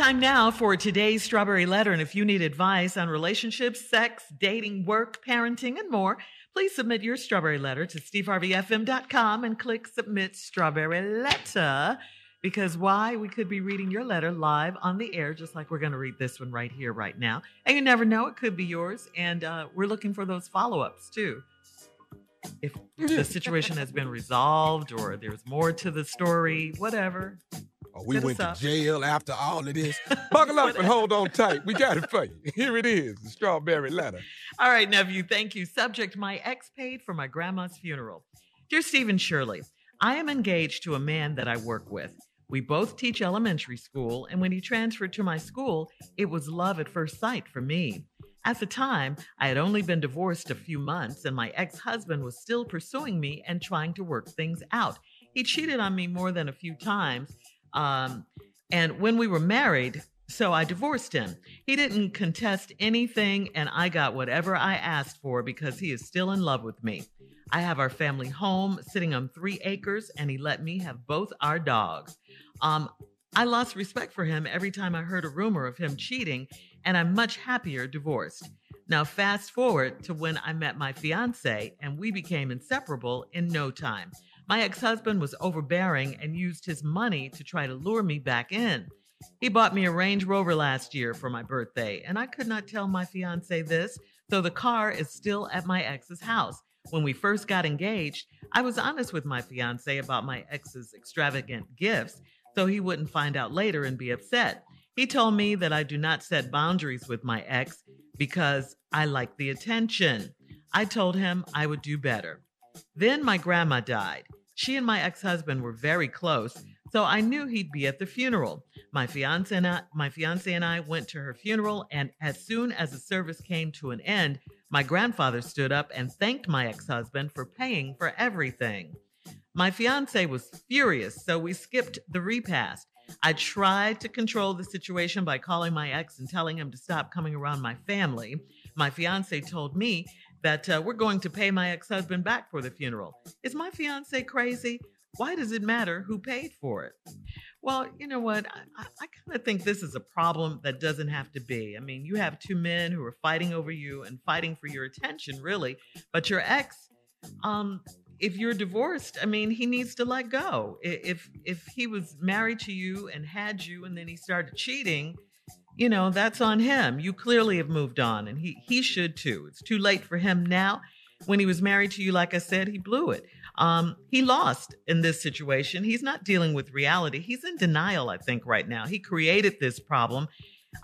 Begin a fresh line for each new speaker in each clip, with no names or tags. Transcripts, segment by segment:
Time now for today's Strawberry Letter. And if you need advice on relationships, sex, dating, work, parenting, and more, please submit your Strawberry Letter to steveharveyfm.com and click Submit Strawberry Letter. Because why? We could be reading your letter live on the air, just like we're going to read this one right here, right now. And you never know, it could be yours. And uh, we're looking for those follow ups too. If the situation has been resolved or there's more to the story, whatever,
Oh, we
Hit
went to jail after all of this. Buckle up and hold on tight. We got it for you. Here it is, the strawberry letter.
All right, nephew, thank you. Subject My ex paid for my grandma's funeral. Dear Steve and Shirley, I am engaged to a man that I work with. We both teach elementary school, and when he transferred to my school, it was love at first sight for me. At the time, I had only been divorced a few months, and my ex husband was still pursuing me and trying to work things out. He cheated on me more than a few times. Um, and when we were married, so I divorced him. He didn't contest anything, and I got whatever I asked for because he is still in love with me. I have our family home sitting on three acres, and he let me have both our dogs. Um, I lost respect for him every time I heard a rumor of him cheating, and I'm much happier divorced. Now, fast forward to when I met my fiance, and we became inseparable in no time. My ex husband was overbearing and used his money to try to lure me back in. He bought me a Range Rover last year for my birthday, and I could not tell my fiance this, so the car is still at my ex's house. When we first got engaged, I was honest with my fiance about my ex's extravagant gifts so he wouldn't find out later and be upset. He told me that I do not set boundaries with my ex because I like the attention. I told him I would do better. Then my grandma died. She and my ex-husband were very close, so I knew he'd be at the funeral. My fiance and I, my fiance and I went to her funeral, and as soon as the service came to an end, my grandfather stood up and thanked my ex-husband for paying for everything. My fiance was furious, so we skipped the repast. I tried to control the situation by calling my ex and telling him to stop coming around my family. My fiance told me that uh, we're going to pay my ex husband back for the funeral. Is my fiance crazy? Why does it matter who paid for it? Well, you know what? I, I, kind of think this is a problem that doesn't have to be. I mean, you have two men who are fighting over you and fighting for your attention, really. But your ex, um, if you're divorced, I mean, he needs to let go. If if he was married to you and had you, and then he started cheating, you know, that's on him. You clearly have moved on, and he he should too. It's too late for him now. When he was married to you, like I said, he blew it. Um, he lost in this situation. He's not dealing with reality. He's in denial, I think, right now. He created this problem.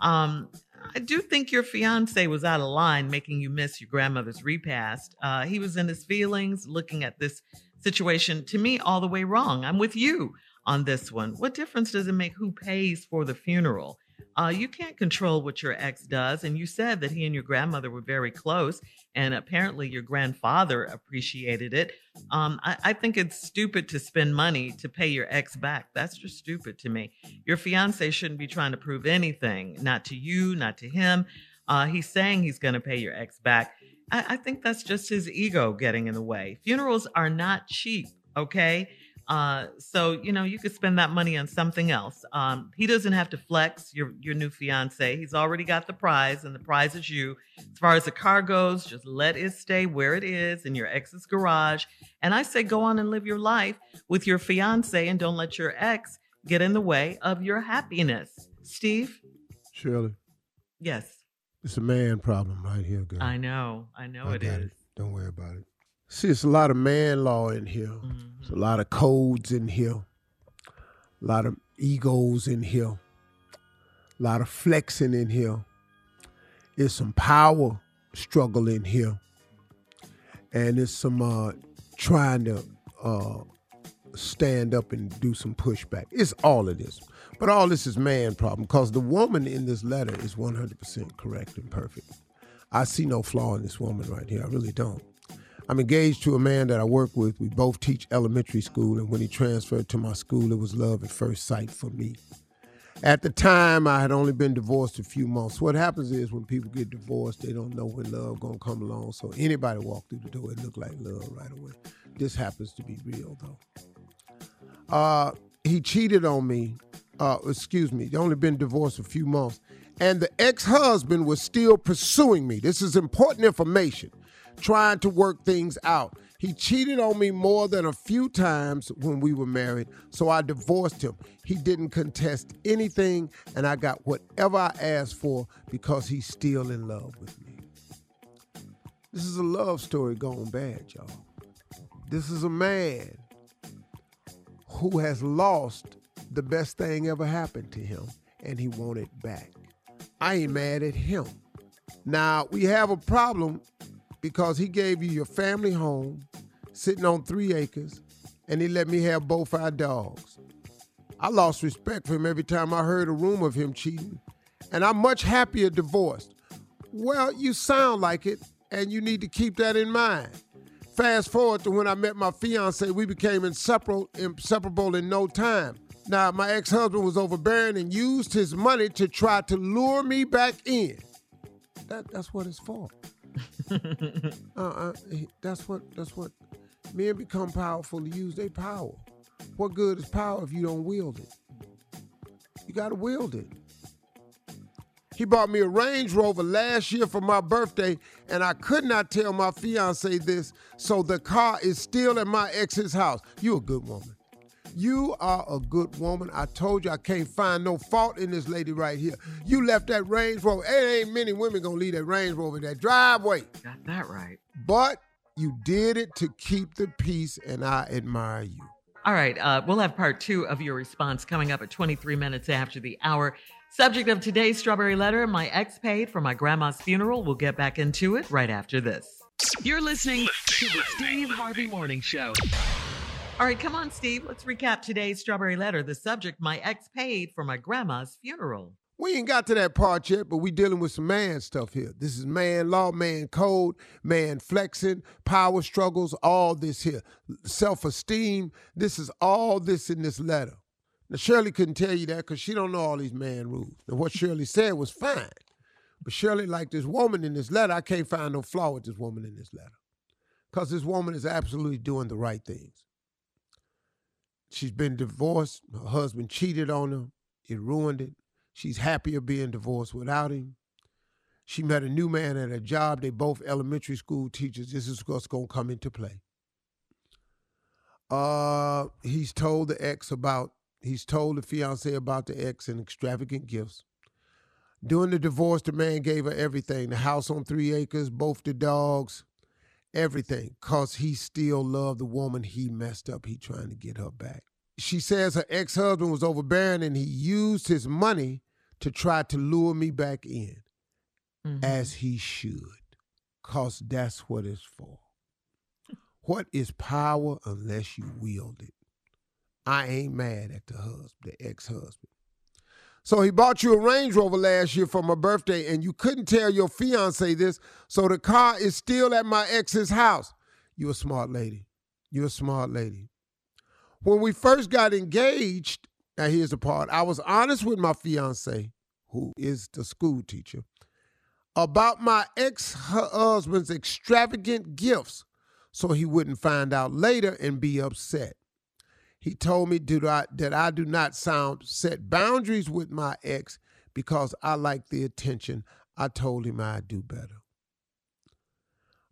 Um, I do think your fiance was out of line, making you miss your grandmother's repast. Uh, he was in his feelings, looking at this situation to me all the way wrong. I'm with you on this one. What difference does it make who pays for the funeral? Uh, you can't control what your ex does. And you said that he and your grandmother were very close, and apparently your grandfather appreciated it. Um, I, I think it's stupid to spend money to pay your ex back. That's just stupid to me. Your fiance shouldn't be trying to prove anything, not to you, not to him. Uh, he's saying he's going to pay your ex back. I, I think that's just his ego getting in the way. Funerals are not cheap, okay? Uh, so you know you could spend that money on something else. Um, he doesn't have to flex your your new fiance. He's already got the prize, and the prize is you. As far as the car goes, just let it stay where it is in your ex's garage. And I say go on and live your life with your fiance, and don't let your ex get in the way of your happiness. Steve,
Shirley,
yes,
it's a man problem right here, girl.
I know, I know
I
it is.
it. Don't worry about it. See, it's a lot of man law in here.
Mhm.
It's a lot of codes in here. A lot of egos in here. A lot of flexing in here. There's some power struggle in here. And there's some uh, trying to uh, stand up and do some pushback. It's all of this. But all this is man problem because the woman in this letter is 100% correct and perfect. I see no flaw in this woman right here. I really don't. I'm engaged to a man that I work with. We both teach elementary school, and when he transferred to my school, it was love at first sight for me. At the time, I had only been divorced a few months. What happens is when people get divorced, they don't know when love gonna come along. So anybody walk through the door, it look like love right away. This happens to be real though. Uh, he cheated on me uh, excuse me, only been divorced a few months, and the ex-husband was still pursuing me. This is important information, trying to work things out. He cheated on me more than a few times when we were married, so I divorced him. He didn't contest anything, and I got whatever I asked for because he's still in love with me. This is a love story gone bad, y'all. This is a man who has lost the best thing ever happened to him, and he want it back. I ain't mad at him. Now, we have a problem because he gave you your family home, sitting on three acres, and he let me have both our dogs. I lost respect for him every time I heard a rumor of him cheating, and I'm much happier divorced. Well, you sound like it, and you need to keep that in mind. Fast forward to when I met my fiance, we became inseparable, inseparable in no time. Now, my ex husband was overbearing and used his money to try to lure me back in. That, that's what it's for. uh-uh, that's what that's what men become powerful to use their power. What good is power if you don't wield it? You got to wield it. He bought me a Range Rover last year for my birthday, and I could not tell my fiance this, so the car is still at my ex's house. You a good woman. You are a good woman. I told you I can't find no fault in this lady right here. You left that Range Rover. It ain't many women gonna leave that Range Rover in that driveway.
Got that right.
But you did it to keep the peace, and I admire you.
All right, uh, we'll have part two of your response coming up at 23 minutes after the hour. Subject of today's strawberry letter my ex paid for my grandma's funeral. We'll get back into it right after this. You're listening to the Steve Harvey Morning Show. All right, come on, Steve. Let's recap today's strawberry letter. The subject my ex paid for my grandma's funeral.
We ain't got to that part yet, but we dealing with some man stuff here. This is man law, man code, man flexing, power struggles, all this here. Self-esteem. This is all this in this letter. Now Shirley couldn't tell you that because she don't know all these man rules. And what Shirley said was fine. But Shirley, like this woman in this letter, I can't find no flaw with this woman in this letter. Because this woman is absolutely doing the right things. She's been divorced. Her husband cheated on her. It ruined it. She's happier being divorced without him. She met a new man at a job. They both elementary school teachers. This is what's going to come into play. Uh, he's told the ex about, he's told the fiance about the ex and extravagant gifts. During the divorce, the man gave her everything the house on three acres, both the dogs, everything, because he still loved the woman he messed up. He trying to get her back. She says her ex husband was overbearing and he used his money to try to lure me back in, mm-hmm. as he should, because that's what it's for. What is power unless you wield it? I ain't mad at the husband, the ex husband. So he bought you a Range Rover last year for my birthday, and you couldn't tell your fiance this, so the car is still at my ex's house. You're a smart lady. You're a smart lady. When we first got engaged, now here's the part. I was honest with my fiance, who is the school teacher, about my ex-husband's extravagant gifts so he wouldn't find out later and be upset. He told me do that I do not sound set boundaries with my ex because I like the attention. I told him I'd do better.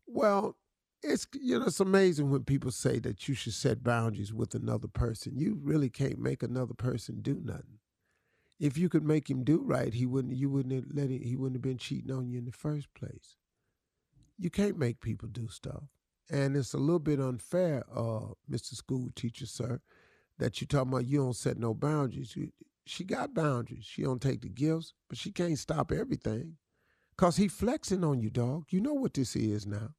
Well, it's you know it's amazing when people say that you should set boundaries with another person. You really can't make another person do nothing. If you could make him do right, he wouldn't. You wouldn't have let him, He wouldn't have been cheating on you in the first place. You can't make people do stuff, and it's a little bit unfair, uh, Mr. School Teacher, sir, that you talking about you don't set no boundaries. She got boundaries. She don't take the gifts, but she can't stop everything. Cause he flexing on you, dog. You know what this is now.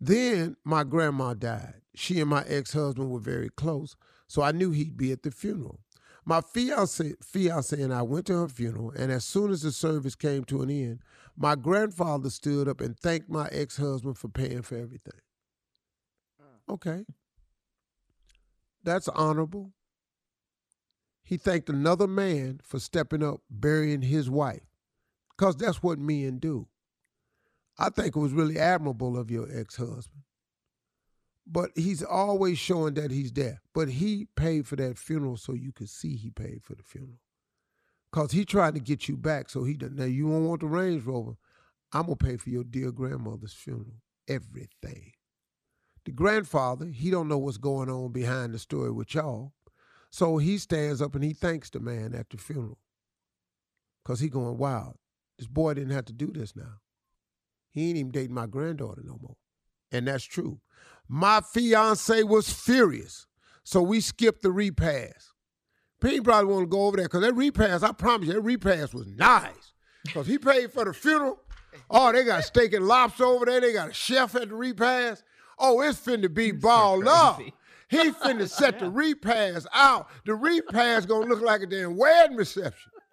Then my grandma died. She and my ex-husband were very close, so I knew he'd be at the funeral. My fiance, fiance and I went to her funeral, and as soon as the service came to an end, my grandfather stood up and thanked my ex-husband for paying for everything. Mm. Okay. That's honorable. He thanked another man for stepping up, burying his wife, because that's what men do. I think it was really admirable of your ex husband. But he's always showing that he's there. But he paid for that funeral so you could see he paid for the funeral. Cause he tried to get you back. So he done now you won't want the Range Rover. I'm gonna pay for your dear grandmother's funeral. Everything. The grandfather, he don't know what's going on behind the story with y'all. So he stands up and he thanks the man at the funeral. Cause he going, wow, this boy didn't have to do this now. He ain't even dating my granddaughter no more. And that's true. My fiance was furious. So we skipped the repass. Pete probably want to go over there because that repass, I promise you, that repass was nice. Because he paid for the funeral. Oh, they got steak and lobster over there. They got a chef at the repass. Oh, it's finna be balled up. He finna set the repass out. The repass gonna look like a damn wedding reception.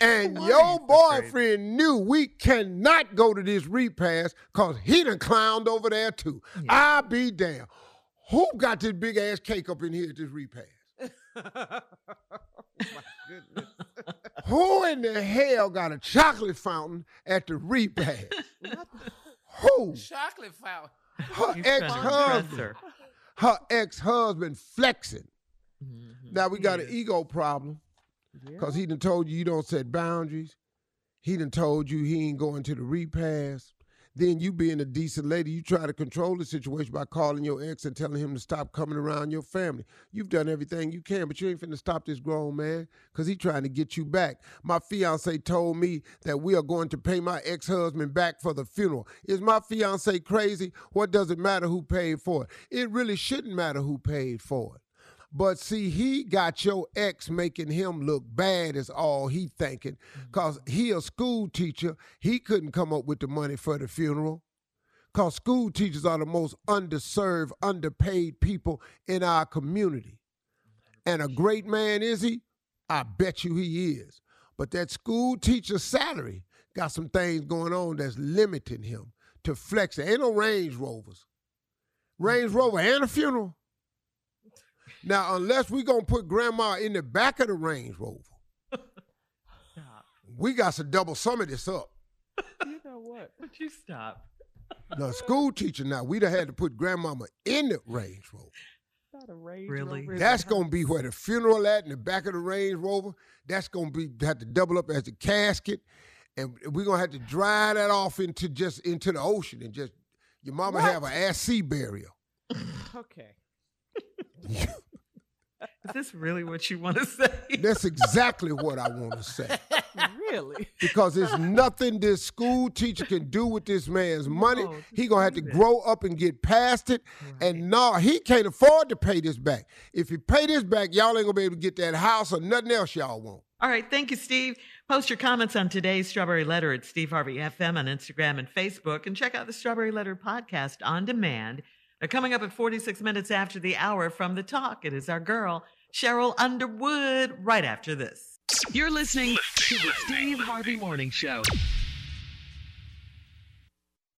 and
Why are
your boyfriend knew we cannot go to this repass because he done clowned over there too. I be damn. Who got this big ass cake up in here at this repass? Who in the hell got a chocolate fountain at the repass? Who?
Chocolate fountain.
Her
He's trying to impress
ex-husband.
her.
Her ex-husband flexing.
Mhm.
Now we got an ego problem because he done told you you don't set boundaries. He done told you he ain't going to the repass. Then you being a decent lady, you try to control the situation by calling your ex and telling him to stop coming around your family. You've done everything you can, but you ain't finna stop this grown man because he trying to get you back. My fiance told me that we are going to pay my ex-husband back for the funeral. Is my fiance crazy? What does it matter who paid for it? It really shouldn't matter who paid for it. But see, he got your ex making him look bad is all he thinking. Mm-hmm. Cause he a school teacher. He couldn't come up with the money for the funeral. Cause school teachers are the most underserved, underpaid people in our community. And a great man is he? I bet you he is. But that school teacher salary got some things going on that's limiting him to flex. Ain't no Range Rovers. Range mm-hmm. Rover and a funeral. Now, unless we gonna put grandma in the back of the Range Rover, we got to double some of this up.
You know what?
Would you stop?
Now, school teacher now, we'd have had to put grandmama in the Range Rover.
Not a Range
Really?
Rover in
That's gonna be where the funeral at in the back of the Range Rover. That's gonna be have to double up as the casket, and we're gonna have to dry that off into just into the ocean and just your mama have an ass sea burial.
Okay.
Is this really what you want to say?
That's exactly what I want to say.
Really?
because there's nothing this school teacher can do with this man's money.
No,
He gonna have to
that.
grow up and get past it. And no, he can't afford to pay this back. If he pay this back, y'all ain't gonna be able to get that house or nothing else y'all want.
All right. Thank you, Steve. Post your comments on today's Strawberry Letter at Steve Harvey FM on Instagram and Facebook, and check out the Strawberry Letter podcast on demand. Now, coming up at 46 minutes after the hour from the talk, it is our girl, Sheryl Underwood, right after this. You're listening to the Steve Harvey Morning Show.